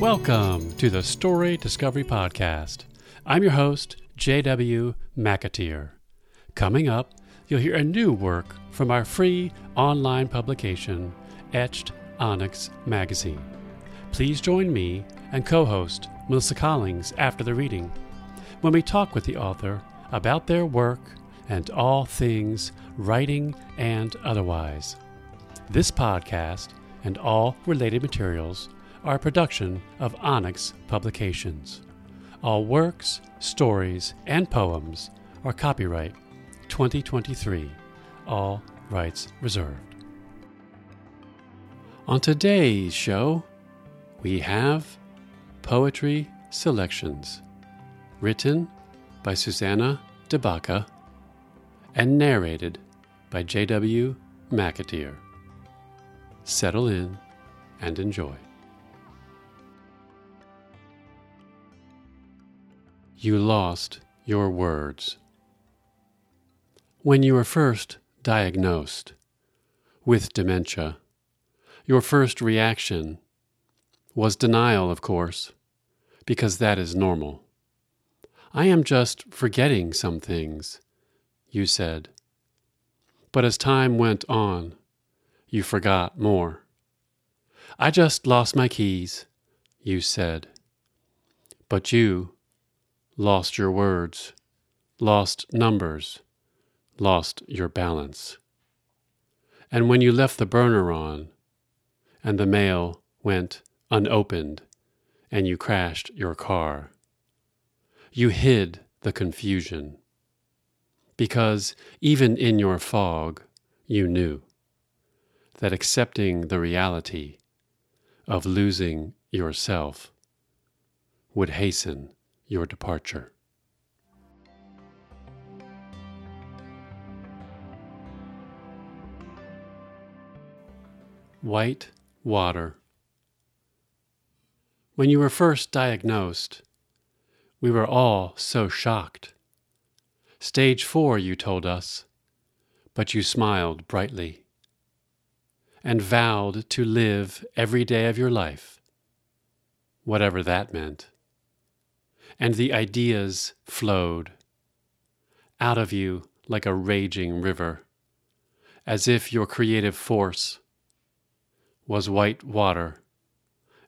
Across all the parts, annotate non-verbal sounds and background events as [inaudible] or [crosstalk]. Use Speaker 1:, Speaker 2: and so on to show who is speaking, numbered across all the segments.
Speaker 1: Welcome to the Story Discovery Podcast. I'm your host, J.W. McAteer. Coming up, you'll hear a new work from our free online publication, Etched Onyx Magazine. Please join me and co host Melissa Collings after the reading when we talk with the author about their work and all things writing and otherwise. This podcast and all related materials are a production of Onyx Publications. All works, stories, and poems are copyright 2023, all rights reserved. On today's show, we have poetry selections written by Susanna DeBaca and narrated by J.W. McAteer. Settle in and enjoy. You lost your words. When you were first diagnosed with dementia, your first reaction was denial, of course, because that is normal. I am just forgetting some things, you said. But as time went on, you forgot more. I just lost my keys, you said. But you lost your words, lost numbers, lost your balance. And when you left the burner on, and the mail went unopened, and you crashed your car, you hid the confusion. Because even in your fog, you knew that accepting the reality of losing yourself would hasten your departure. White water. When you were first diagnosed, we were all so shocked. Stage four, you told us, but you smiled brightly and vowed to live every day of your life, whatever that meant and the ideas flowed out of you like a raging river, as if your creative force was white water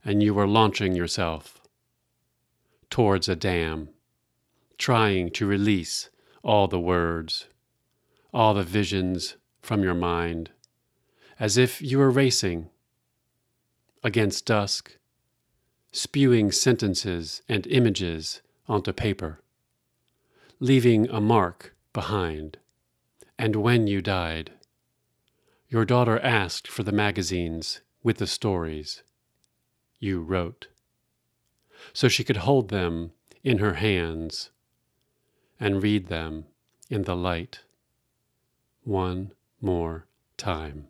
Speaker 1: and you were launching yourself towards a dam, trying to release all the words, all the visions from your mind, as if you were racing against dusk spewing sentences and images onto paper, leaving a mark behind. And when you died, your daughter asked for the magazines with the stories you wrote, so she could hold them in her hands and read them in the light one more time.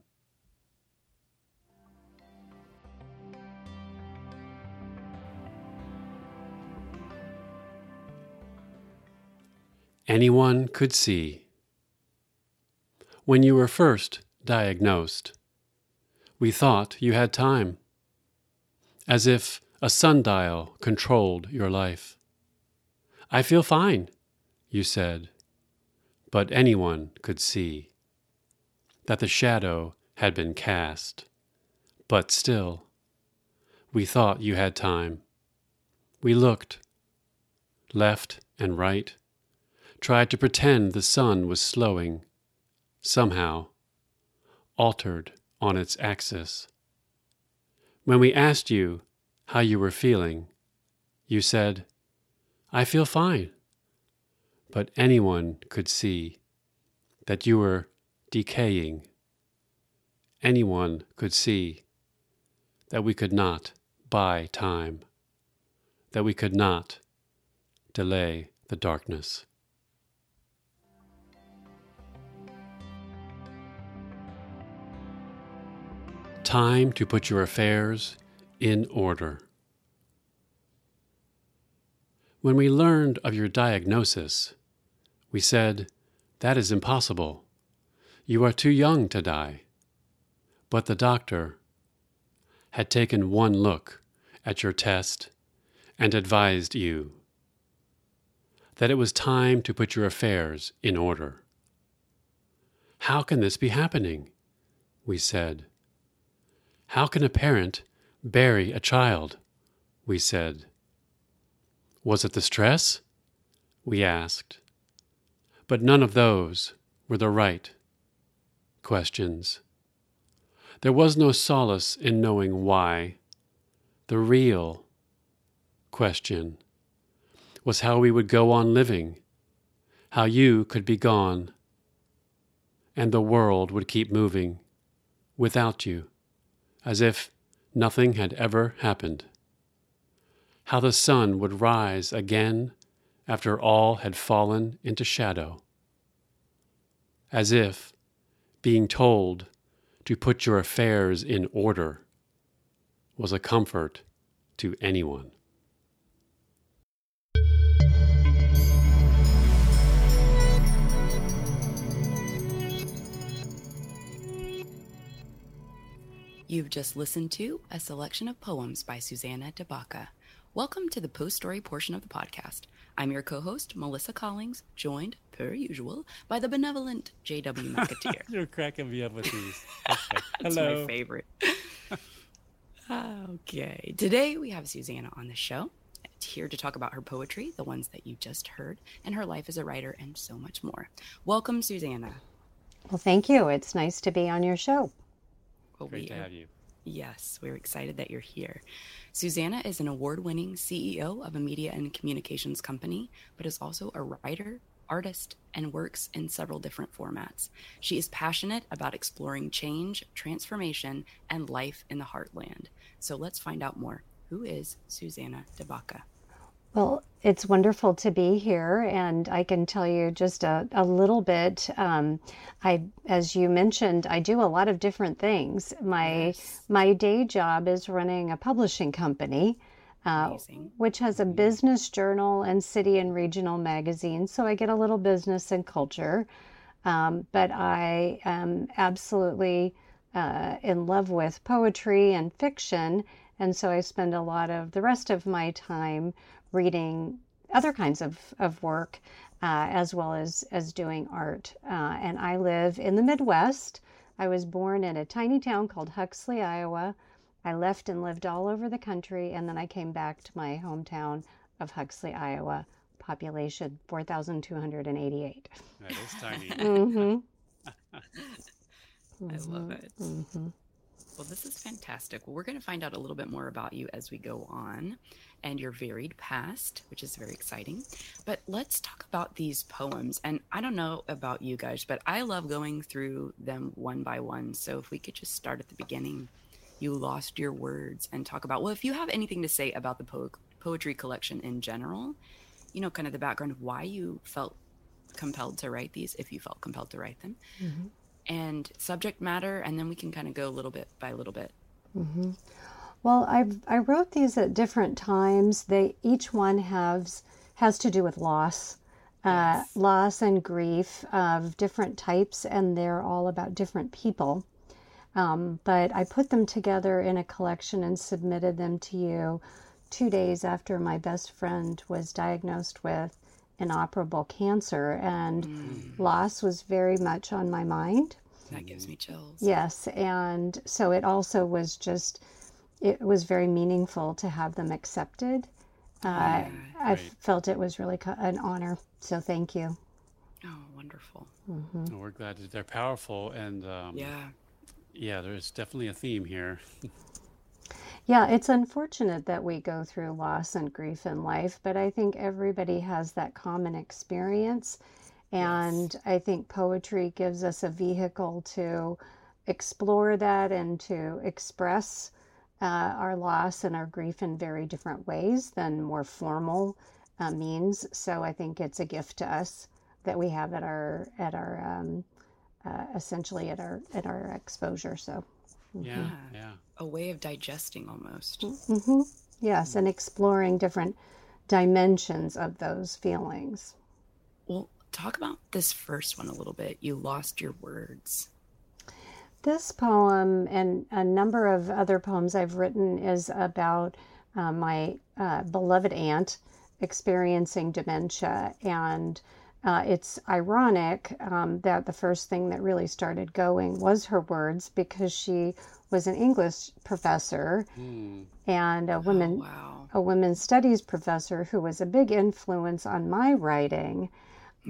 Speaker 1: Anyone could see. When you were first diagnosed, we thought you had time, as if a sundial controlled your life. I feel fine, you said, but anyone could see that the shadow had been cast. But still, we thought you had time. We looked left and right tried to pretend the sun was slowing, somehow, altered on its axis. When we asked you how you were feeling, you said, I feel fine. But anyone could see that you were decaying. Anyone could see that we could not buy time, that we could not delay the darkness. Time to put your affairs in order. When we learned of your diagnosis, we said, That is impossible. You are too young to die. But the doctor had taken one look at your test and advised you that it was time to put your affairs in order. How can this be happening? We said. How can a parent bury a child? We said. Was it the stress? We asked. But none of those were the right questions. There was no solace in knowing why. The real question was how we would go on living, how you could be gone, and the world would keep moving without you, as if nothing had ever happened. How the sun would rise again after all had fallen into shadow, as if being told to put your affairs in order was a comfort to anyone.
Speaker 2: You've just listened to a selection of poems by Suzanna de Baca. Welcome to the post story portion of the podcast. I'm your co host, Melissa Collings, joined, per usual, by the benevolent J.W. [laughs] McAteer.
Speaker 1: You're cracking me up with these. [laughs]
Speaker 2: Okay. That's Hello. my favorite. [laughs] okay. Today we have Suzanna on the show, here to talk about her poetry, the ones that you just heard, and her life as a writer, and so much more. Welcome, Suzanna.
Speaker 3: Well, thank you. It's nice to be on your show.
Speaker 1: Well, Great we to have you.
Speaker 2: Yes, we're excited that you're here. Suzanna is an award winning CEO of a media and communications company, but is also a writer, artist, and works in several different formats. She is passionate about exploring change, transformation, and life in the heartland. So let's find out more. Who is Susanna Debaca?
Speaker 3: Well, it's wonderful to be here, and I can tell you just a, a little bit. Um, I, as you mentioned, I do a lot of different things. My yes. my day job is running a publishing company, uh, which has a business journal and city and regional magazine. So I get a little business and culture, um, but I am absolutely uh, in love with poetry and fiction, and so I spend a lot of the rest of my time reading other kinds of, of work uh, as well as, as doing art. Uh, and I live in the Midwest. I was born in a tiny town called Huxley, Iowa. I left and lived all over the country, and then I came back to my hometown of Huxley, Iowa. Population 4,288.
Speaker 1: That is tiny. [laughs] mm-hmm. [laughs]
Speaker 2: I love it. Mm-hmm. Well, this is fantastic. Well, we're going to find out a little bit more about you as we go on and your varied past, which is very exciting. But let's talk about these poems. And I don't know about you guys, but I love going through them one by one. So if we could just start at the beginning, you lost your words, and talk about, well, if you have anything to say about the po- poetry collection in general, you know, kind of the background of why you felt compelled to write these, if you felt compelled to write them. Mm-hmm and subject matter, and then we can kind of go a little bit by little bit.
Speaker 3: Mm-hmm. Well, I I wrote these at different times. They each one has has to do with loss, uh, yes. loss and grief of different types, and they're all about different people. Um, but I put them together in a collection and submitted them to you two days after my best friend was diagnosed with inoperable cancer, and mm. loss was very much on my mind.
Speaker 2: That gives me chills.
Speaker 3: Yes, and so it also was just, it was very meaningful to have them accepted. Uh, yeah, I felt it was really an honor, so thank you.
Speaker 2: Oh, wonderful.
Speaker 1: Mm-hmm. we're glad that they're powerful, and um,
Speaker 2: yeah,
Speaker 1: yeah, there's definitely a theme here.
Speaker 3: Yeah, it's unfortunate that we go through loss and grief in life, but I think everybody has that common experience. And yes. I think poetry gives us a vehicle to explore that and to express uh, our loss and our grief in very different ways than more formal uh, means. So I think it's a gift to us that we have at our at our um, uh, essentially at our at our exposure. So.
Speaker 1: Mm-hmm. Yeah, yeah.
Speaker 2: A way of digesting almost.
Speaker 3: Mm-hmm. Yes, and exploring different dimensions of those feelings.
Speaker 2: Well, talk about this first one a little bit. You lost your words.
Speaker 3: This poem and a number of other poems I've written is about uh, my uh, beloved aunt experiencing dementia. And uh, it's ironic um, that the first thing that really started going was her words because she was an English professor mm. and a women
Speaker 2: oh, wow.
Speaker 3: a women's studies professor who was a big influence on my writing.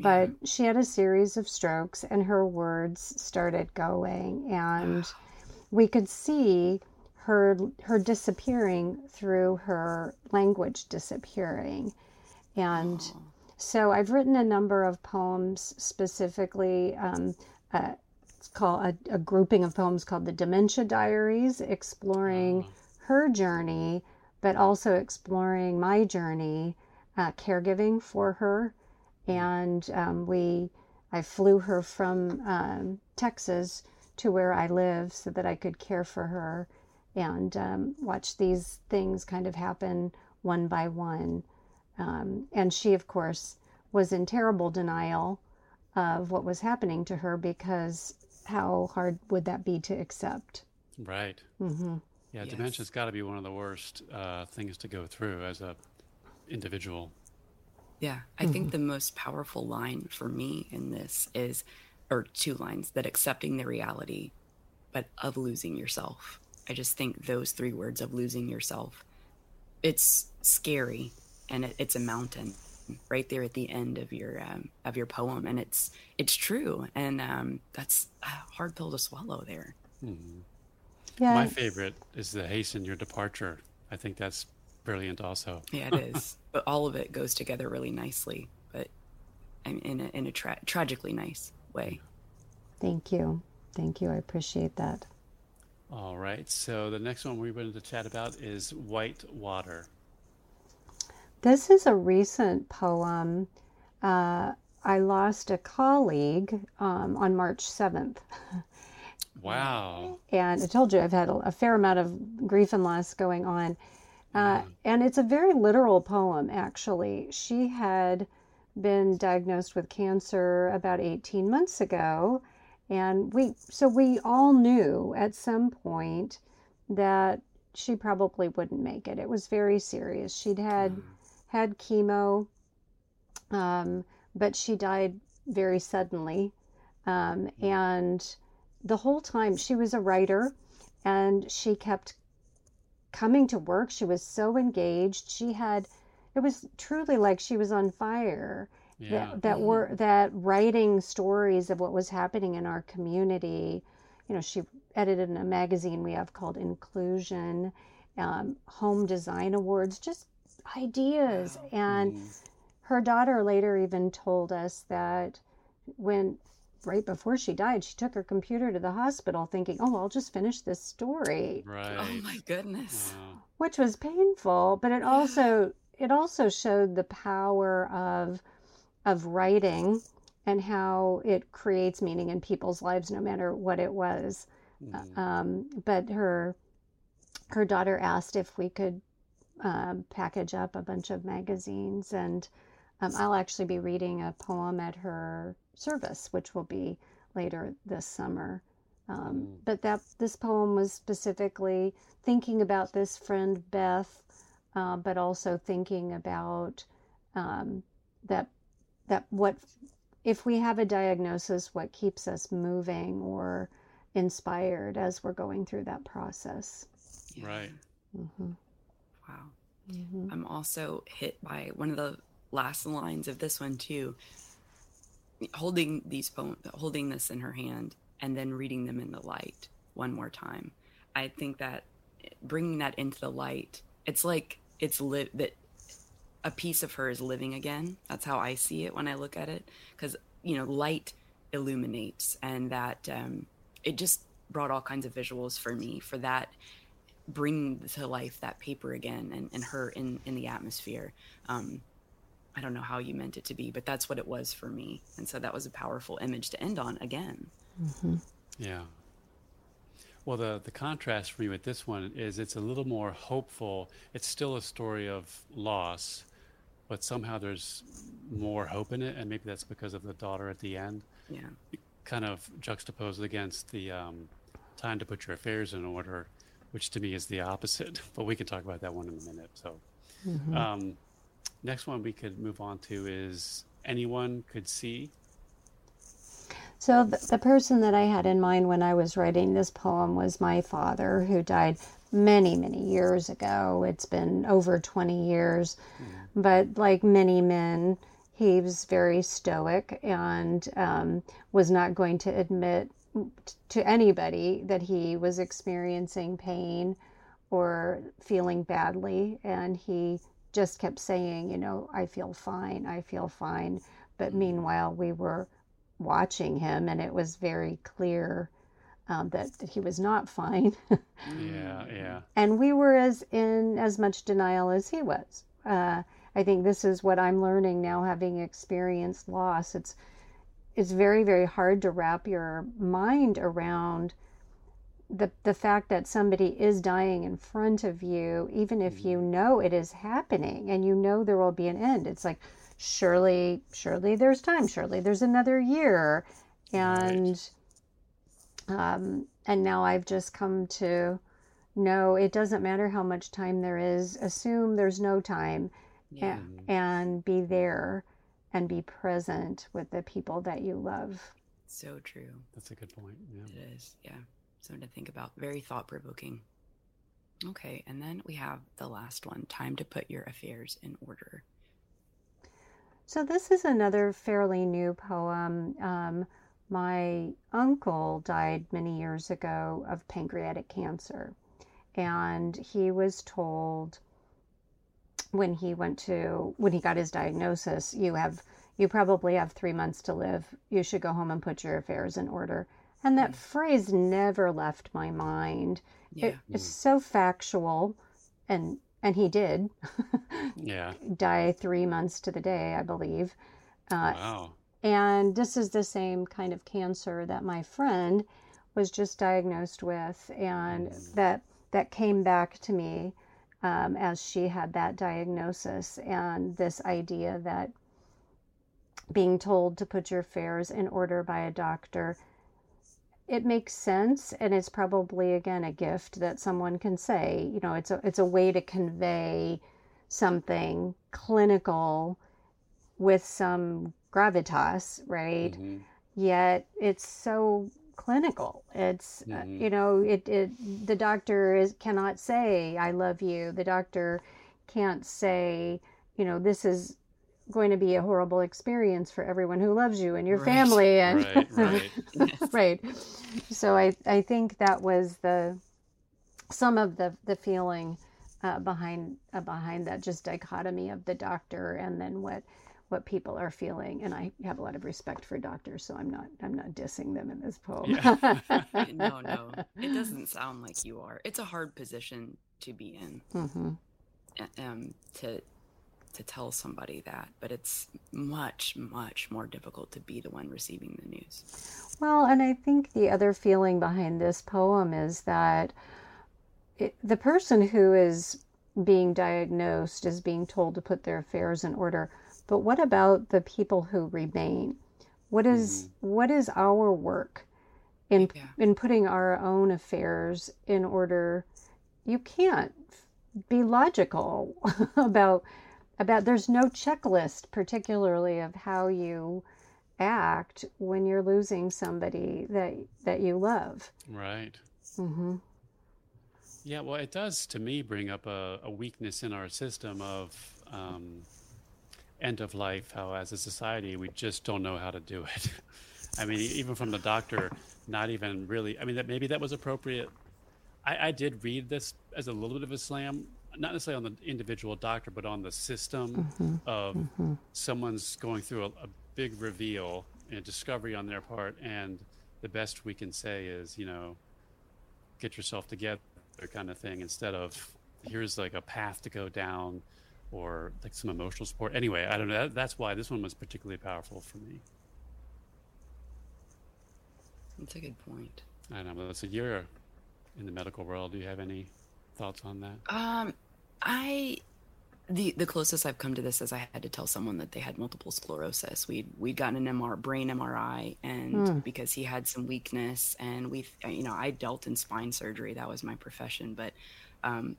Speaker 3: But she had a series of strokes and her words started going and [sighs] we could see her her disappearing through her language disappearing. And oh. so I've written a number of poems specifically. Um, uh, it's called a, a, grouping of poems called the Dementia Diaries, exploring her journey, but also exploring my journey, uh, caregiving for her. And um, we, I flew her from um, Texas to where I live so that I could care for her and um, watch these things kind of happen one by one. Um, and she, of course, was in terrible denial of what was happening to her because how hard would that be to accept?
Speaker 1: Right.
Speaker 3: Mm-hmm.
Speaker 1: Yeah, yes. dementia's got to be one of the worst uh, things to go through as a individual.
Speaker 2: Yeah, I mm-hmm. think the most powerful line for me in this is, or two lines, that accepting the reality, but of losing yourself. I just think those three words of losing yourself, it's scary and it, it's a mountain right there at the end of your um, of your poem, and it's it's true, and um, that's a hard pill to swallow there.
Speaker 1: Mm-hmm. Yeah. My favorite is the hasten your departure. I think that's brilliant, also.
Speaker 2: yeah, it is. [laughs] But all of it goes together really nicely, but in a, in a tra- tragically nice way.
Speaker 3: Thank you, thank you. I appreciate that.
Speaker 1: All right. So the next one we're going to chat about is White Water.
Speaker 3: This is a recent poem. Uh, I lost a colleague um, on March 7th.
Speaker 1: Wow.
Speaker 3: And I told you I've had a, a fair amount of grief and loss going on. Uh, And it's a very literal poem, actually. She had been diagnosed with cancer about 18 months ago. And we, so we all knew at some point that she probably wouldn't make it. It was very serious. She'd had mm had chemo, um, but she died very suddenly. Um, and the whole time she was a writer and she kept coming to work. She was so engaged. She had, it was truly like she was on fire.
Speaker 1: Yeah.
Speaker 3: That, that were that writing stories of what was happening in our community. You know, she edited a magazine we have called Inclusion, um, Home Design Awards, just ideas. Wow. And mm. her daughter later even told us that when right before she died, she took her computer to the hospital thinking, oh, I'll just finish this story.
Speaker 1: Right.
Speaker 2: Oh my goodness.
Speaker 1: Wow.
Speaker 3: Which was painful, but it also it also showed the power of of writing and how it creates meaning in people's lives no matter what it was. Mm. Um, but her her daughter asked if we could um, package up a bunch of magazines, and um, I'll actually be reading a poem at her service, which will be later this summer. Um, mm. But that this poem was specifically thinking about this friend Beth, uh, but also thinking about um, that that what if we have a diagnosis, what keeps us moving or inspired as we're going through that process.
Speaker 1: Right.
Speaker 3: Mm-hmm.
Speaker 2: Wow. Mm-hmm. I'm also hit by one of the last lines of this one too. Holding these poems, holding this in her hand, and then reading them in the light one more time. I think that bringing that into the light, it's like it's lit that a piece of her is living again. That's how I see it when I look at it, because you know, light illuminates, and that um, it just brought all kinds of visuals for me for that bring to life that paper again and, and her in, in the atmosphere. Um, I don't know how you meant it to be, but that's what it was for me. And so that was a powerful image to end on again.
Speaker 3: Mm-hmm.
Speaker 1: Yeah. Well, the, the contrast for me with this one is it's a little more hopeful. It's still a story of loss, but somehow there's more hope in it. And maybe that's because of the daughter at the end.
Speaker 2: Yeah.
Speaker 1: Kind of juxtaposed against the um, time to put your affairs in order which to me is the opposite. [laughs] But we can talk about that one in a minute. So, mm-hmm. um, next one we could move on to is anyone could see.
Speaker 3: So, the, the person that I had in mind when I was writing this poem was my father, who died many, many years ago. It's been over 20 years. Mm-hmm. But like many men, he was very stoic and um, was not going to admit to anybody that he was experiencing pain or feeling badly. And he just kept saying, you know, I feel fine, I feel fine. But meanwhile, we were watching him, and it was very clear um, that, that he was not [laughs] fine.
Speaker 1: yeah, yeah.
Speaker 3: And we were as in as much denial as he was. Uh, I think this is what I'm learning now, having experienced loss. It's it's very very hard to wrap your mind around the the fact that somebody is dying in front of you, even if you mm-hmm. know it is happening and you know there will be an end. It's like surely surely there's time, surely there's another year, and right. um, and now I've just come to know it doesn't matter how much time there is. Assume there's no time yeah. and, and be there and be present with the people that you love.
Speaker 2: So true.
Speaker 1: That's a good point. Yeah.
Speaker 2: It is. Yeah. Something to think about. Very thought provoking. Okay. And then we have the last one time to put your affairs in order.
Speaker 3: So, this is another fairly new poem. Um, my uncle died many years ago of pancreatic cancer, and he was told when he went to when he got his diagnosis you have you probably have three months to live you should go home and put your affairs in order and that phrase never left my mind. Yeah. It, it's so factual and and he did [laughs]
Speaker 1: yeah.
Speaker 3: die three months to the day i believe.
Speaker 1: Uh, wow.
Speaker 3: and this is the same kind of cancer that my friend was just diagnosed with and mm. that that came back to me um, as she had that diagnosis and this idea that being told to put your affairs in order by a doctor it makes sense and it's probably again a gift that someone can say you know it's a it's a way to convey something clinical with some gravitas right mm-hmm. yet it's so clinical. It's uh, mm-hmm. uh, you know it, it the doctor is cannot say I love you. The doctor can't say you know this is going to be a horrible experience for everyone who loves you and your right. family and
Speaker 1: right, [laughs] right. [laughs]
Speaker 3: right. So I I think that was the some of the the feeling uh, behind uh, behind that just dichotomy of the doctor and then what what people are feeling and i have a lot of respect for doctors so i'm not i'm not dissing them in this poem
Speaker 2: yeah. [laughs] no no it doesn't sound like you are it's a hard position to be in mm-hmm. um, to to tell somebody that but it's much much more difficult to be the one receiving the news
Speaker 3: well and i think the other feeling behind this poem is that it, the person who is being diagnosed is being told to put their affairs in order but what about the people who remain? What is, mm-hmm. what is our work in yeah. in putting our own affairs in order? You can't be logical [laughs] about about there's no checklist particularly of how you act when you're losing somebody that that you love.
Speaker 1: Right. Mm-hmm. Yeah, well, it does to me bring up a, a weakness in our system of um, end of life, how as a society we just don't know how to do it. [laughs] I mean, even from the doctor, not even really. I mean, that maybe that was appropriate. I, I did read this as a little bit of a slam, not necessarily on the individual doctor, but on the system mm-hmm. of mm-hmm. someone's going through a, a big reveal and discovery on their part, and the best we can say is, you know, get yourself together, kind of thing, instead of here's like a path to go down or like some emotional support. Anyway, I don't know. That's why this one was particularly powerful for me.
Speaker 2: That's a good point.
Speaker 1: I know, but it's a year in the medical world. Do you have any thoughts on that?
Speaker 2: Um, I the the closest I've come to this is I had to tell someone that they had multiple sclerosis. We'd we'd gotten an MR brain MRI, and mm. because he had some weakness, and we you know I dealt in spine surgery. That was my profession, but um,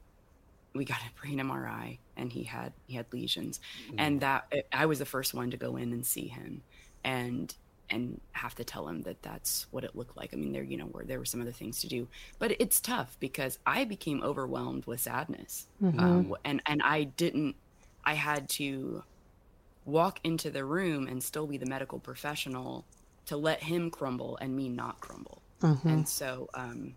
Speaker 2: we got a brain MRI, and he had he had lesions, mm. and that I was the first one to go in and see him, and and have to tell him that that's what it looked like. I mean, there, you know, where there were some other things to do, but it's tough because I became overwhelmed with sadness, mm-hmm. um, and and I didn't. I had to walk into the room and still be the medical professional to let him crumble and me not crumble. Mm-hmm. And so, um,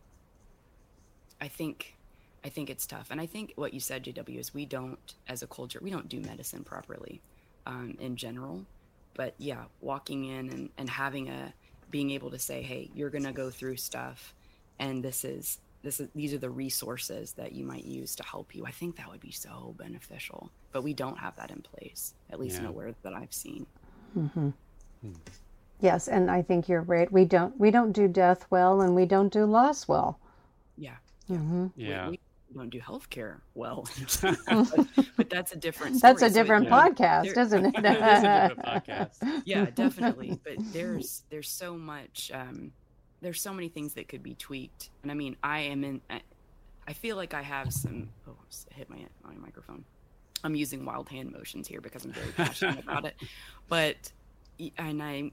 Speaker 2: I think. I think it's tough. And I think what you said, JW, is we don't, as a culture, we don't do medicine properly um, in general but yeah, walking in and, and having a being able to say, hey, you're gonna go through stuff and this is this is these are the resources that you might use to help you. I think that would be so beneficial. But we don't have that in place, at least yeah. nowhere that I've seen.
Speaker 3: Mm-hmm. Hmm. Yes, and I think you're right. We don't we don't do death well, and we don't do loss well.
Speaker 2: Yeah.
Speaker 1: Mm-hmm. Yeah.
Speaker 2: We, we, don't do healthcare well. [laughs] [laughs] but, that's a different.
Speaker 3: Story. That's a different so, podcast, there, isn't it? [laughs] it is a different
Speaker 2: podcast. Yeah, definitely. But there's there's so much. Um, there's so many things that could be tweaked, and I mean, I am in. I, I feel like I have some. Oh, I hit my my microphone. I'm using wild hand motions here because I'm very passionate about it, but and I,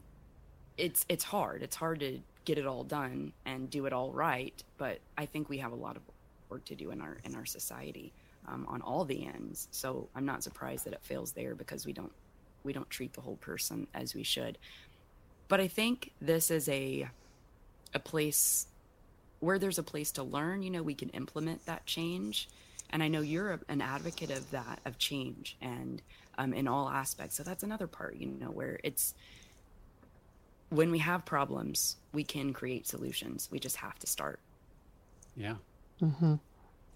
Speaker 2: it's it's hard. It's hard to get it all done and do it all right. But I think we have a lot of work to do in our in our society um, on all the ends. So I'm not surprised that it fails there because we don't we don't treat the whole person as we should. But I think this is a a place where there's a place to learn. You know, we can implement that change, and I know you're an advocate of that of change and um, in all aspects. So that's another part. You know, where it's when we have problems, we can create solutions. We just have to start.
Speaker 1: Yeah.
Speaker 3: Mm-hmm.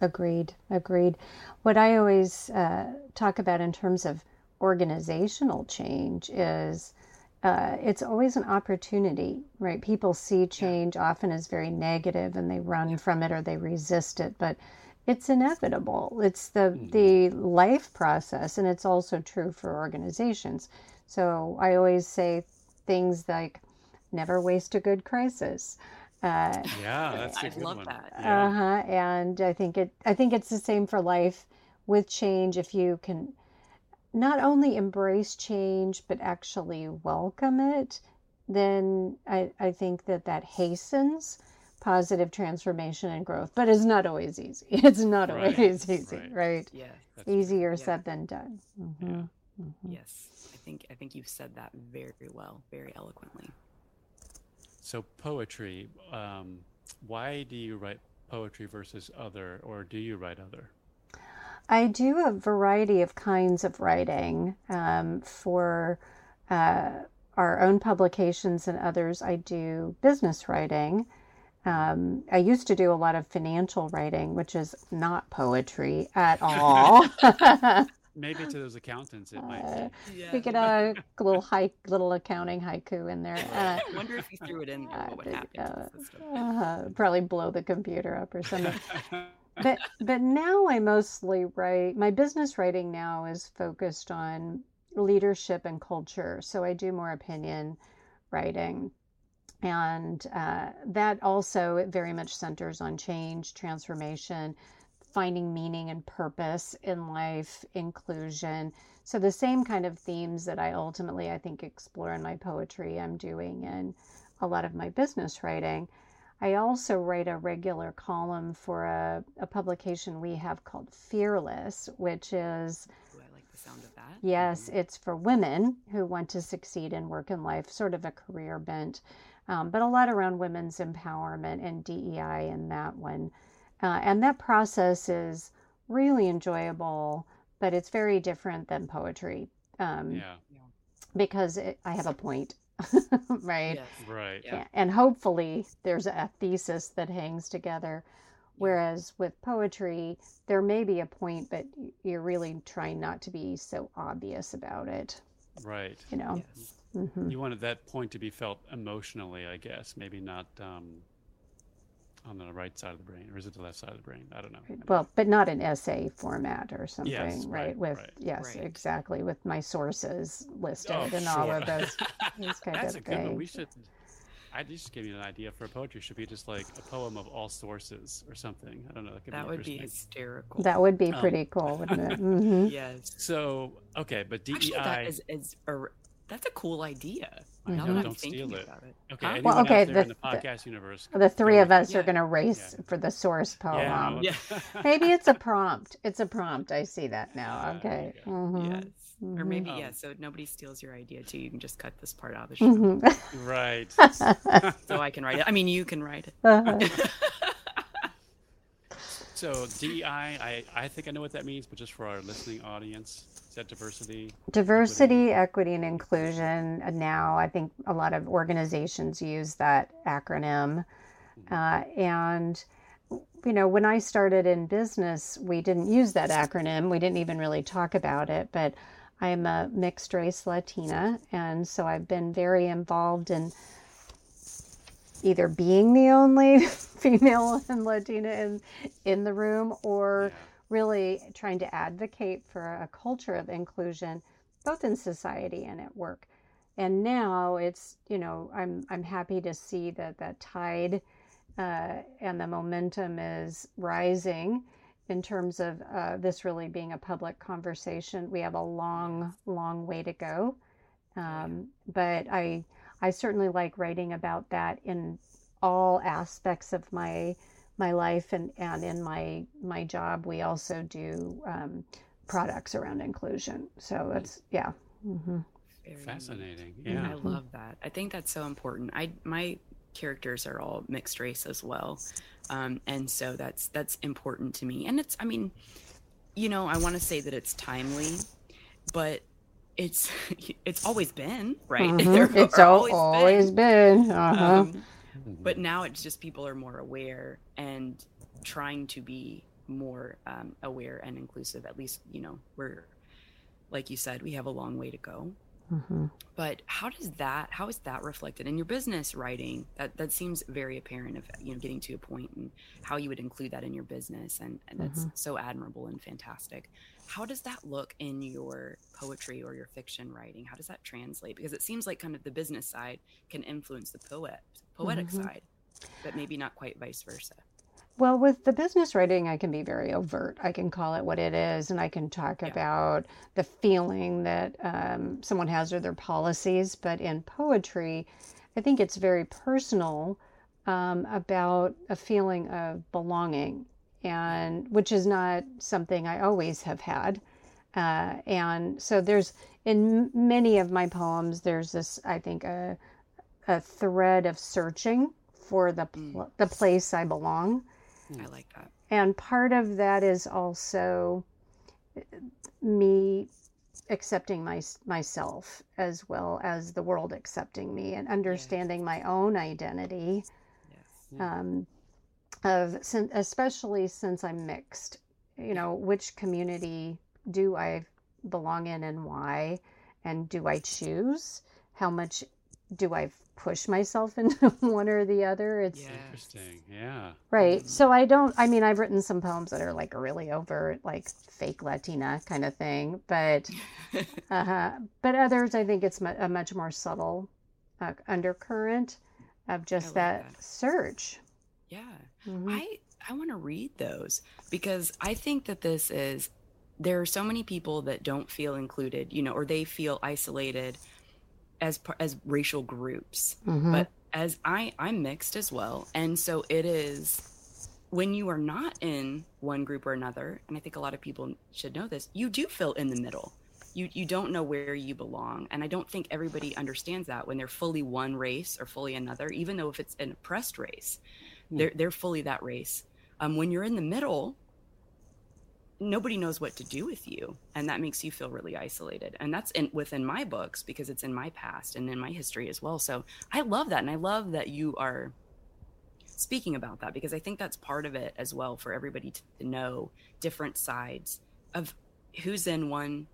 Speaker 3: Agreed. Agreed. What I always uh, talk about in terms of organizational change is uh, it's always an opportunity, right? People see change often as very negative and they run from it or they resist it, but it's inevitable. It's the mm-hmm. the life process, and it's also true for organizations. So I always say things like, "Never waste a good crisis."
Speaker 1: Uh, yeah, that's a good
Speaker 2: love
Speaker 1: one.
Speaker 2: that.
Speaker 3: Yeah. Uh huh. And I think it. I think it's the same for life with change. If you can not only embrace change but actually welcome it, then I, I think that that hastens positive transformation and growth. But it's not always easy. [laughs] It's not right. always easy, right? right?
Speaker 2: Yeah.
Speaker 3: Easier yeah. said than done. Mm-hmm. Yeah.
Speaker 2: Mm-hmm. Yes, I think I think you've said that very well, very eloquently.
Speaker 1: So poetry, um, why do you write poetry versus other, or do you write other?
Speaker 3: I do a variety of kinds of writing um, for uh, our own publications and others. I do business writing. Um, I used to do a lot of financial writing, which is not poetry at all. [laughs] [laughs]
Speaker 1: Maybe to those accountants, it might. Uh,
Speaker 3: yeah. We get [laughs] a little hike, little accounting haiku in there.
Speaker 2: Uh, I wonder if you threw it in there, what would happen?
Speaker 3: Uh, probably blow the computer up or something. [laughs] but but now I mostly write. My business writing now is focused on leadership and culture. So I do more opinion writing and uh, that also very much centers on change transformation finding meaning and purpose in life, inclusion. So the same kind of themes that I ultimately I think explore in my poetry, I'm doing in a lot of my business writing. I also write a regular column for a, a publication we have called Fearless, which is
Speaker 2: Ooh, I like the sound of that.
Speaker 3: Yes, mm-hmm. it's for women who want to succeed in work and life, sort of a career bent, um, but a lot around women's empowerment and DEI in that one. Uh, and that process is really enjoyable, but it's very different than poetry.
Speaker 1: Um, yeah.
Speaker 3: Because it, I have a point, [laughs] right?
Speaker 1: Yes. Right.
Speaker 3: Yeah. And hopefully there's a thesis that hangs together. Whereas with poetry, there may be a point, but you're really trying not to be so obvious about it.
Speaker 1: Right.
Speaker 3: You know?
Speaker 2: Yes.
Speaker 3: Mm-hmm.
Speaker 1: You wanted that point to be felt emotionally, I guess, maybe not um, on the right side of the brain, or is it the left side of the brain? I don't know.
Speaker 3: Well, but not an essay format or something,
Speaker 1: Yes,
Speaker 3: right?
Speaker 1: right,
Speaker 3: With
Speaker 1: right.
Speaker 3: yes,
Speaker 2: Right.
Speaker 3: exactly, with my sources listed
Speaker 1: Oh,
Speaker 3: and all of those, [laughs] those kind
Speaker 1: That's a
Speaker 3: of
Speaker 1: good one. We should. I just gave you an idea for a poetry. Should be just like a poem of all sources or something. I don't know. That, could
Speaker 2: That would be hysterical.
Speaker 3: That would be
Speaker 1: Um,
Speaker 3: pretty cool, wouldn't it? [laughs] hmm
Speaker 2: yes.
Speaker 1: So okay, but DEI.
Speaker 2: Actually, that is, is a, that's a cool idea. Now that I'm
Speaker 1: Don't steal
Speaker 2: thinking
Speaker 1: it.
Speaker 2: about it.
Speaker 1: okay,
Speaker 2: Huh?
Speaker 3: Well, okay, the-
Speaker 1: in the
Speaker 3: the-
Speaker 1: universe.
Speaker 3: The three of
Speaker 1: with-
Speaker 3: us are going to race
Speaker 1: Yeah.
Speaker 3: for the source poem.
Speaker 1: Yeah.
Speaker 2: Yeah. [laughs] [laughs]
Speaker 3: Maybe it's a prompt. It's a prompt. I see that now. Okay.
Speaker 1: you go.
Speaker 3: Mhm.
Speaker 2: Yes. Or
Speaker 3: Mhm.
Speaker 2: maybe,
Speaker 1: Um,
Speaker 2: yeah, so nobody steals your idea too. You can just cut this part out of the show.
Speaker 3: Mhm.
Speaker 1: right. [laughs]
Speaker 2: So I can write it. I mean, you can write it.
Speaker 3: Uh-huh.
Speaker 1: So DEI, I I think I know what that means, but just for our listening audience, is that diversity?
Speaker 3: Diversity, equity, and inclusion. Now, I think a lot of organizations use that acronym. Uh, and, you know, when I started in business, we didn't use that acronym. We didn't even really talk about it. But I'm a mixed race Latina. And so I've been very involved in either being the only [laughs] female and Latina in, in the room or
Speaker 1: Yeah.
Speaker 3: really trying to advocate for a culture of inclusion both in society and at work. And now it's you know i'm i'm happy to see that that tide uh, and the momentum is rising in terms of uh, this really being a public conversation. We have a long long way to go. Um, but i i certainly like writing about that in all aspects of my my life and, and in my my job we also do um, products around inclusion so that's yeah hmm
Speaker 2: Very neat.
Speaker 1: Fascinating.
Speaker 2: I love that. I think that's so important. I my characters are all mixed race as well, um, and so that's that's important to me. And it's, I mean, you know, I want to say that it's timely, but it's [laughs] it's always been right. [laughs]
Speaker 3: Mhm.
Speaker 2: There
Speaker 3: it's
Speaker 2: are
Speaker 3: al- always been, uh-huh.
Speaker 2: Um, but now it's just people are more aware and trying to be more um, aware and inclusive. At least you know we're like you said, we have a long way to go
Speaker 3: Mhm.
Speaker 2: but how does that how is that reflected in your business writing that that seems very apparent of you know getting to a point and how you would include that in your business and, and that's so admirable and fantastic how does that look in your poetry or your fiction writing how does that translate because it seems like kind of the business side can influence the poet poetic
Speaker 3: Mhm.
Speaker 2: side but maybe not quite vice versa
Speaker 3: Well, with the business writing, I can be very overt. I can call it what it is, and I can talk
Speaker 2: Yeah.
Speaker 3: about the feeling that um, someone has or their policies. But in poetry, I think it's very personal um, about a feeling of belonging, and which is not something I always have had. Uh, and so there's in many of my poems, there's this, I think, a, a thread of searching for the pl- the place I belong.
Speaker 2: I like that.
Speaker 3: And part of that is also me accepting my, myself as well as the world accepting me and understanding my own identity.
Speaker 2: Yes.
Speaker 3: Um, of sin- especially since i'm mixed you know which community do i belong in and why and do i choose how much do i push myself [laughs] into one or the other it's
Speaker 2: Yeah.
Speaker 1: Interesting. Yeah.
Speaker 3: Right. So I don't, I mean, I've written some poems that are like really overt, like fake Latina kind of thing, but, [laughs] uh, but others, I think it's a much more subtle uh, undercurrent of just
Speaker 2: like
Speaker 3: that,
Speaker 2: that.
Speaker 3: search.
Speaker 2: yeah
Speaker 3: Mhm.
Speaker 2: I I want to read those because I think that this is there are so many people that don't feel included, you know, or they feel isolated as as racial groups.
Speaker 3: Mhm.
Speaker 2: But as I I'm mixed as well, and so it is when you are not in one group or another, and I think a lot of people should know this, you do feel in the middle. You you don't know where you belong, and I don't think everybody understands that when they're fully one race or fully another, even though if it's an oppressed race, they're they're fully that race. Um, when you're in the middle, nobody knows what to do with you, and that makes you feel really isolated. And that's in within my books because it's in my past and in my history as well. So I love that, and I love that you are speaking about that because I think that's part of it as well for everybody to, to know different sides of who's in one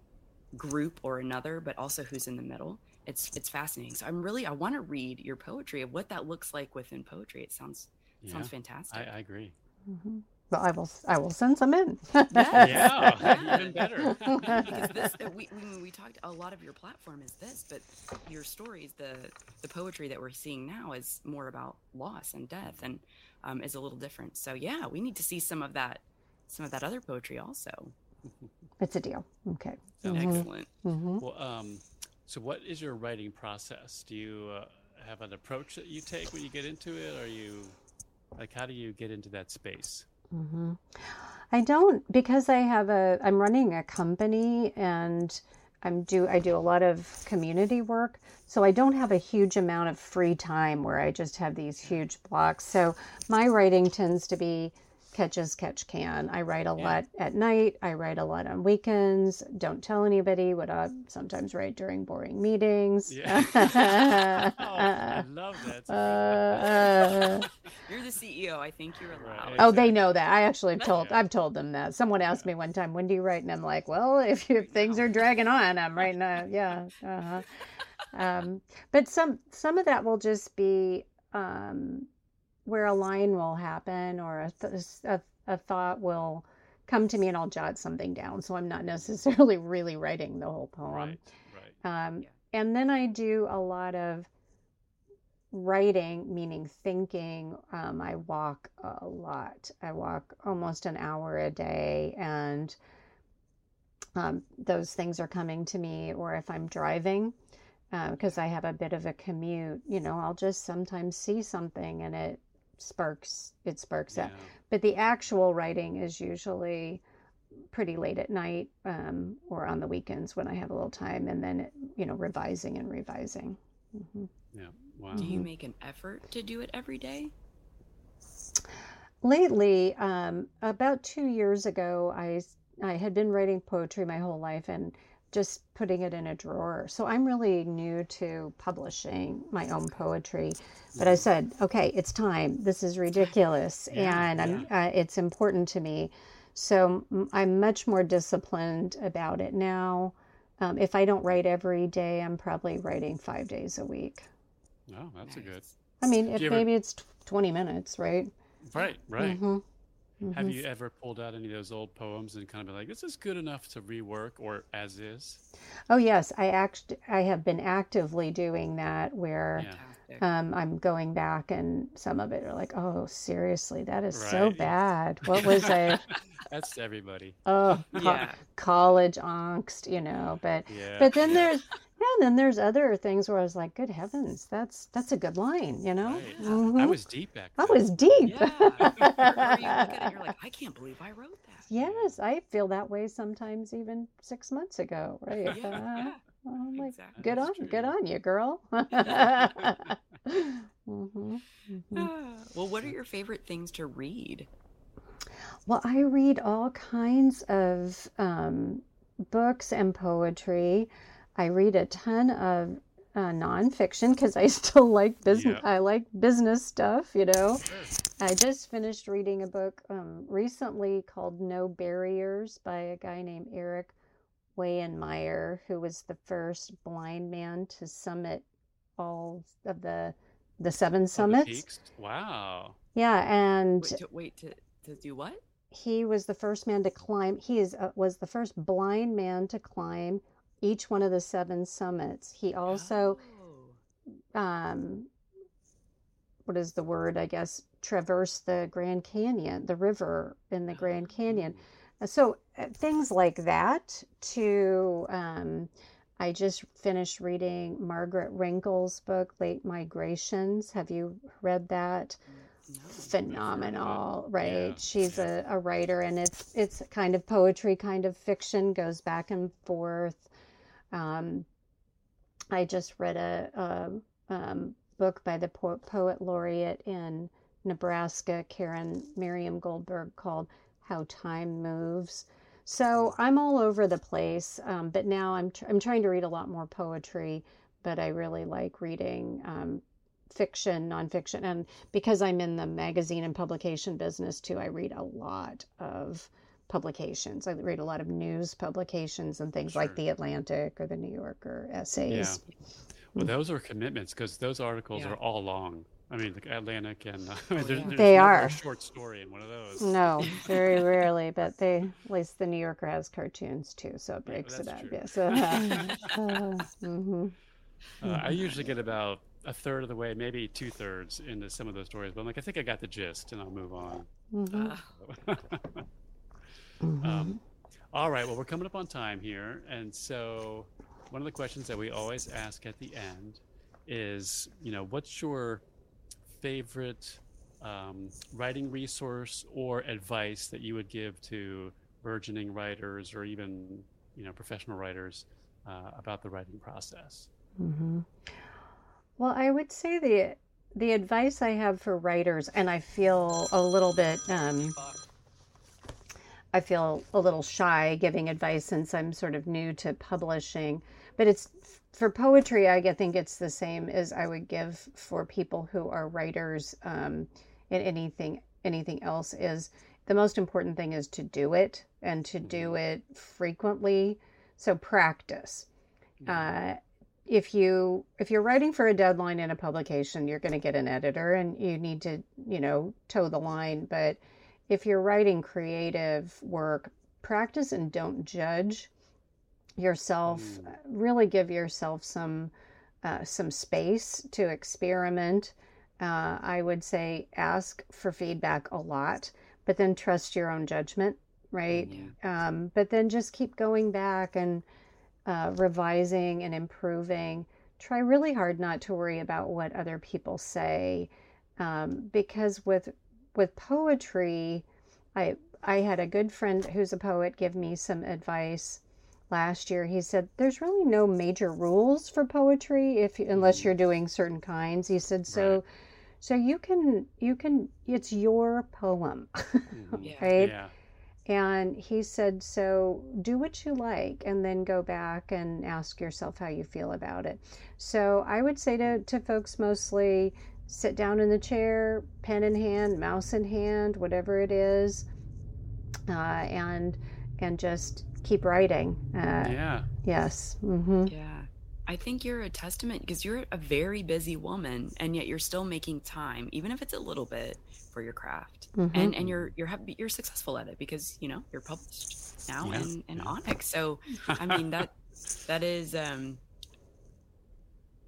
Speaker 2: group or another, but also who's in the middle. It's it's fascinating. So I'm really I want to read your poetry of what that looks like within poetry. It sounds
Speaker 1: Yeah,
Speaker 2: Sounds fantastic.
Speaker 1: I agree.
Speaker 3: Mhm. Well, I will. I will send some in.
Speaker 1: Yeah, [laughs] [laughs] even better.
Speaker 2: because this uh, we, we we talked a lot of your platform is this but your stories the the poetry that we're seeing now is more about loss and death and um, is a little different so yeah we need to see some of that some of that other poetry also [laughs]
Speaker 3: It's a deal. Okay.
Speaker 1: Sounds
Speaker 3: Mhm.
Speaker 2: excellent
Speaker 3: Mhm.
Speaker 1: Well, um, so what is your writing process? Do you uh, have an approach that you take when you get into it? Or you like how do you get into that space?
Speaker 3: hmm I don't because I have a I'm running a company and I'm do I do a lot of community work, so I don't have a huge amount of free time where I just have these huge blocks. So my writing tends to be catch as catch can. I write a
Speaker 1: Yeah.
Speaker 3: lot at night. I write a lot on weekends. Don't tell anybody what I sometimes write during boring meetings.
Speaker 1: Yeah. [laughs] oh, I love that.
Speaker 3: Uh,
Speaker 2: you're the ceo i think you're allowed
Speaker 1: Right.
Speaker 3: Oh, they know that. I actually have told.
Speaker 1: Yeah.
Speaker 3: I've told them that. Someone asked me one time, "When do you write?" And I'm like, "Well, [laughs] if, if things are dragging on, I'm writing. A, yeah, uh-huh. um, but some some of that will just be um, where a line will happen or a, th- a a thought will come to me, and I'll jot something down. So I'm not [laughs] necessarily really writing the whole poem.
Speaker 1: Right, right.
Speaker 3: Um,
Speaker 2: Yeah.
Speaker 3: And then I do a lot of writing, meaning thinking. Um, I walk a lot. I walk almost an hour a day, and um, those things are coming to me. Or if I'm driving, because I have a bit of a commute, you know, I'll just sometimes see something and it sparks. It sparks
Speaker 1: Yeah.
Speaker 3: that. But the actual writing is usually pretty late at night um, or on the weekends when I have a little time, and then you know revising and revising. hmm
Speaker 1: Yeah. Wow.
Speaker 2: do you make an effort to do it every day
Speaker 3: Lately, um, about two years ago, I I had been writing poetry my whole life and just putting it in a drawer. So I'm really new to publishing my own poetry. But I said, okay, it's time. This is ridiculous,
Speaker 1: Yeah,
Speaker 3: and I'm, uh, it's important to me. So I'm much more disciplined about it now. Um, if I don't write every day, I'm probably writing five days a week.
Speaker 1: Oh, that's a good.
Speaker 3: I mean, if
Speaker 1: ever-
Speaker 3: maybe it's 20 minutes, right?
Speaker 1: Right, right.
Speaker 3: Mhm.
Speaker 1: Have you ever pulled out any of those old poems and kind of been like, Is this is good enough to rework or as is?
Speaker 3: Oh yes, I act. I have been actively doing that where
Speaker 1: Yeah.
Speaker 3: um, I'm going back and some of it are like, oh, seriously, that is so bad. [laughs] What was I? [laughs]
Speaker 1: That's everybody.
Speaker 3: Oh, co-
Speaker 2: yeah [laughs]
Speaker 3: college angst, you know. But
Speaker 1: Yeah.
Speaker 3: but then
Speaker 1: yeah.
Speaker 3: there's yeah, then there's other things where I was like, good heavens, that's that's a good line, you know.
Speaker 1: Right. I
Speaker 3: Mhm.
Speaker 1: was deep back
Speaker 3: I was deep.
Speaker 2: yeah or, or you look at it you're like i can't believe i wrote that
Speaker 3: Yes, I feel that way sometimes even six months ago, right?
Speaker 2: yeah,
Speaker 3: Uh,
Speaker 2: yeah.
Speaker 3: I'm like,
Speaker 2: Exactly.
Speaker 3: good on,
Speaker 1: That's
Speaker 3: good on you, girl. [laughs] [laughs] Mhm, mhm.
Speaker 2: Ah, well what are your favorite things to read
Speaker 3: Well, I read all kinds of um, books and poetry. I read a ton of uh, nonfiction because I [laughs] still like business.
Speaker 1: Yep.
Speaker 3: I like business stuff, you know.
Speaker 1: Sure.
Speaker 3: I just finished reading a book um, recently called No Barriers by a guy named Erik Weihenmayer, who was the first blind man to summit all of the the seven
Speaker 1: Oh, the
Speaker 3: summits.
Speaker 1: peaks? Wow.
Speaker 3: Yeah, and
Speaker 2: wait to wait to, to do what
Speaker 3: he was the first man to climb. He is uh, was the first blind man to climb each one of the seven summits. He also
Speaker 2: Oh.
Speaker 3: um, what is the word? I guess traverse the Grand Canyon, the river in the Grand Canyon. Uh, So uh, things like that. To um, I just finished reading Margaret Renkl's book, Late Migrations. Have you read that?
Speaker 2: No.
Speaker 3: phenomenal right
Speaker 1: Yeah,
Speaker 3: she's a, a writer and it's it's kind of poetry kind of fiction goes back and forth um, i just read a, a um, book by the po- poet laureate in nebraska karen miriam goldberg called how time moves. So i'm all over the place um, but now I'm, tr- I'm trying to read a lot more poetry but i really like reading um, fiction nonfiction and because I'm in the magazine and publication business too, I read a lot of publications. I read a lot of news publications and things like The Atlantic or The New Yorker essays. Yeah.
Speaker 1: Well, those are commitments because those articles
Speaker 2: Yeah.
Speaker 1: are all long. I mean, the Atlantic and uh, I [laughs] mean,
Speaker 2: Oh,
Speaker 1: there's, there's
Speaker 3: They
Speaker 1: never
Speaker 3: are.
Speaker 1: short story in one of those.
Speaker 3: No, very [laughs] rarely, but they at least the New Yorker has cartoons too, so it
Speaker 1: Yeah,
Speaker 3: breaks it up.
Speaker 1: true.
Speaker 3: Yeah, [laughs] so, uh, mhm.
Speaker 1: Uh, I usually get about a third of the way, maybe two thirds into some of those stories, but I'm like, I think I got the gist, and I'll move on.
Speaker 3: Mhm.
Speaker 2: Uh,
Speaker 1: um, all right, well, we're coming up on time here, and so one of the questions that we always ask at the end is, you know, what's your favorite um, writing resource or advice that you would give to burgeoning writers or even, you know, professional writers uh, about the writing process?
Speaker 3: hmm Well, I would say the the advice I have for writers, and I feel a little bit, um, I feel a little shy giving advice since I'm sort of new to publishing. But it's for poetry, I think it's the same as I would give for people who are writers um, in anything anything else. Is the most important thing is to do it and to do it frequently. So practice uh, if you if you're writing for a deadline in a publication you're going to get an editor and you need to you know toe the line but if you're writing creative work practice and don't judge yourself
Speaker 1: Mm.
Speaker 3: really give yourself some uh, some space to experiment uh, i would say ask for feedback a lot but then trust your own judgment right
Speaker 2: Yeah.
Speaker 3: um, but then just keep going back and uh, revising and improving. Try really hard not to worry about what other people say, um, because with with poetry, I I had a good friend who's a poet give me some advice last year. He said there's really no major rules for poetry if unless you're doing certain kinds. He said so.
Speaker 1: Right.
Speaker 3: So you can you can it's your poem,
Speaker 1: Mhm. [laughs]
Speaker 2: Yeah.
Speaker 3: right?
Speaker 1: Yeah.
Speaker 3: And he said, So do what you like and then go back and ask yourself how you feel about it. So I would say to, to folks mostly sit down in the chair, pen in hand, mouse in hand, whatever it is, uh, and and just keep writing. Uh,
Speaker 1: Yeah.
Speaker 3: Yes. hmm
Speaker 2: Yeah. I think you're a testament because you're a very busy woman and yet you're still making time, even if it's a little bit, for your craft.
Speaker 3: Mhm.
Speaker 2: And and you're you're happy, you're successful at it because, you know, you're published now
Speaker 1: Yeah,
Speaker 2: in, in
Speaker 1: yeah.
Speaker 2: Onyx. So I mean that that is um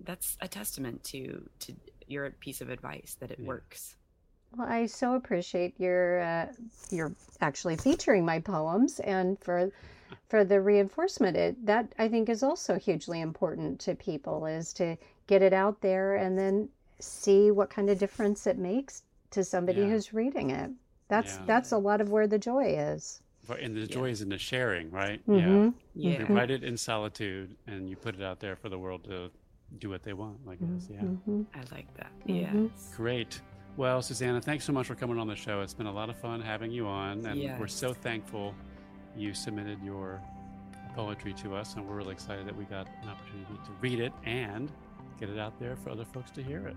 Speaker 2: that's a testament to to your piece of advice that it
Speaker 1: Yeah.
Speaker 2: works.
Speaker 3: Well, I so appreciate your uh, your actually featuring my poems and for for the reinforcement. It that I think is also hugely important to people is to get it out there and then see what kind of difference it makes to somebody
Speaker 1: Yeah.
Speaker 3: who's reading it. That's
Speaker 1: Yeah.
Speaker 3: that's a lot of where the joy is.
Speaker 1: For- And the
Speaker 2: Yeah.
Speaker 1: joy is in the sharing, right?
Speaker 3: Mhm.
Speaker 1: Yeah.
Speaker 2: Yeah.
Speaker 1: You write it in solitude and you put it out there for the world to do what they want, I guess. Yeah.
Speaker 3: Mhm.
Speaker 2: I like that.
Speaker 3: Mhm.
Speaker 2: Yes.
Speaker 1: Great. Well, Suzanna, thanks so much for coming on the show. It's been a lot of fun having you on, and we're so thankful you submitted your poetry to us, and we're really excited that we got an opportunity to read it and get it out there for other folks to hear it.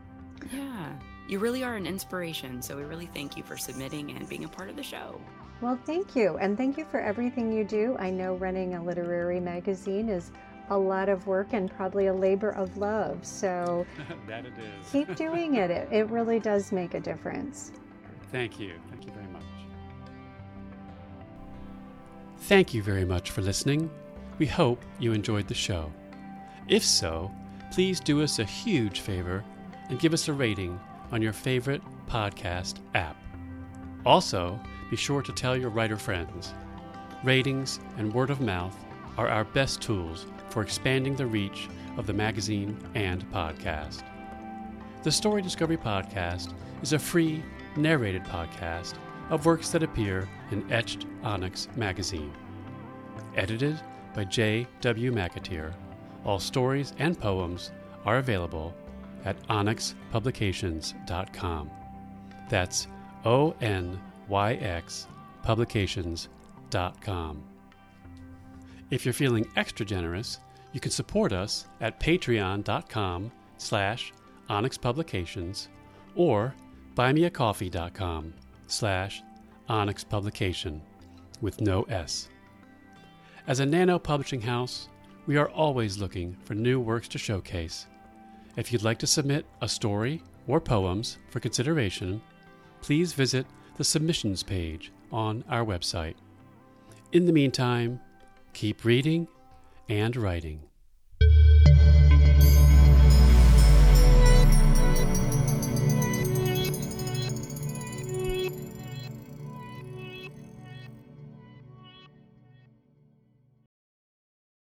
Speaker 2: Yeah. You really are an inspiration. So we really thank you for submitting and being a part of the show.
Speaker 3: Well, thank you. And thank you for everything you do. I know running a literary magazine is a lot of work and probably a labor of love. So [laughs]
Speaker 1: that it is.
Speaker 3: keep doing it. it. It really does make a difference.
Speaker 1: Thank you. Thank you very much. Thank you very much for listening. We hope you enjoyed the show. If so, please do us a huge favor and give us a rating on your favorite podcast app. Also, be sure to tell your writer friends. Ratings and word of mouth are our best tools for expanding the reach of the magazine and podcast. The Story Discovery Podcast is a free, narrated podcast of works that appear in Etched Onyx magazine. Edited by J. W. McAteer, all stories and poems are available at onyxpublications.com. That's O N Y X publications.com. If you're feeling extra generous, you can support us at patreon.com slash onyxpublications or buymeacoffee.com slash onyxpublication with no S. As a nano publishing house, we are always looking for new works to showcase. If you'd like to submit a story or poems for consideration, please visit the submissions page on our website. In the meantime, keep reading and writing.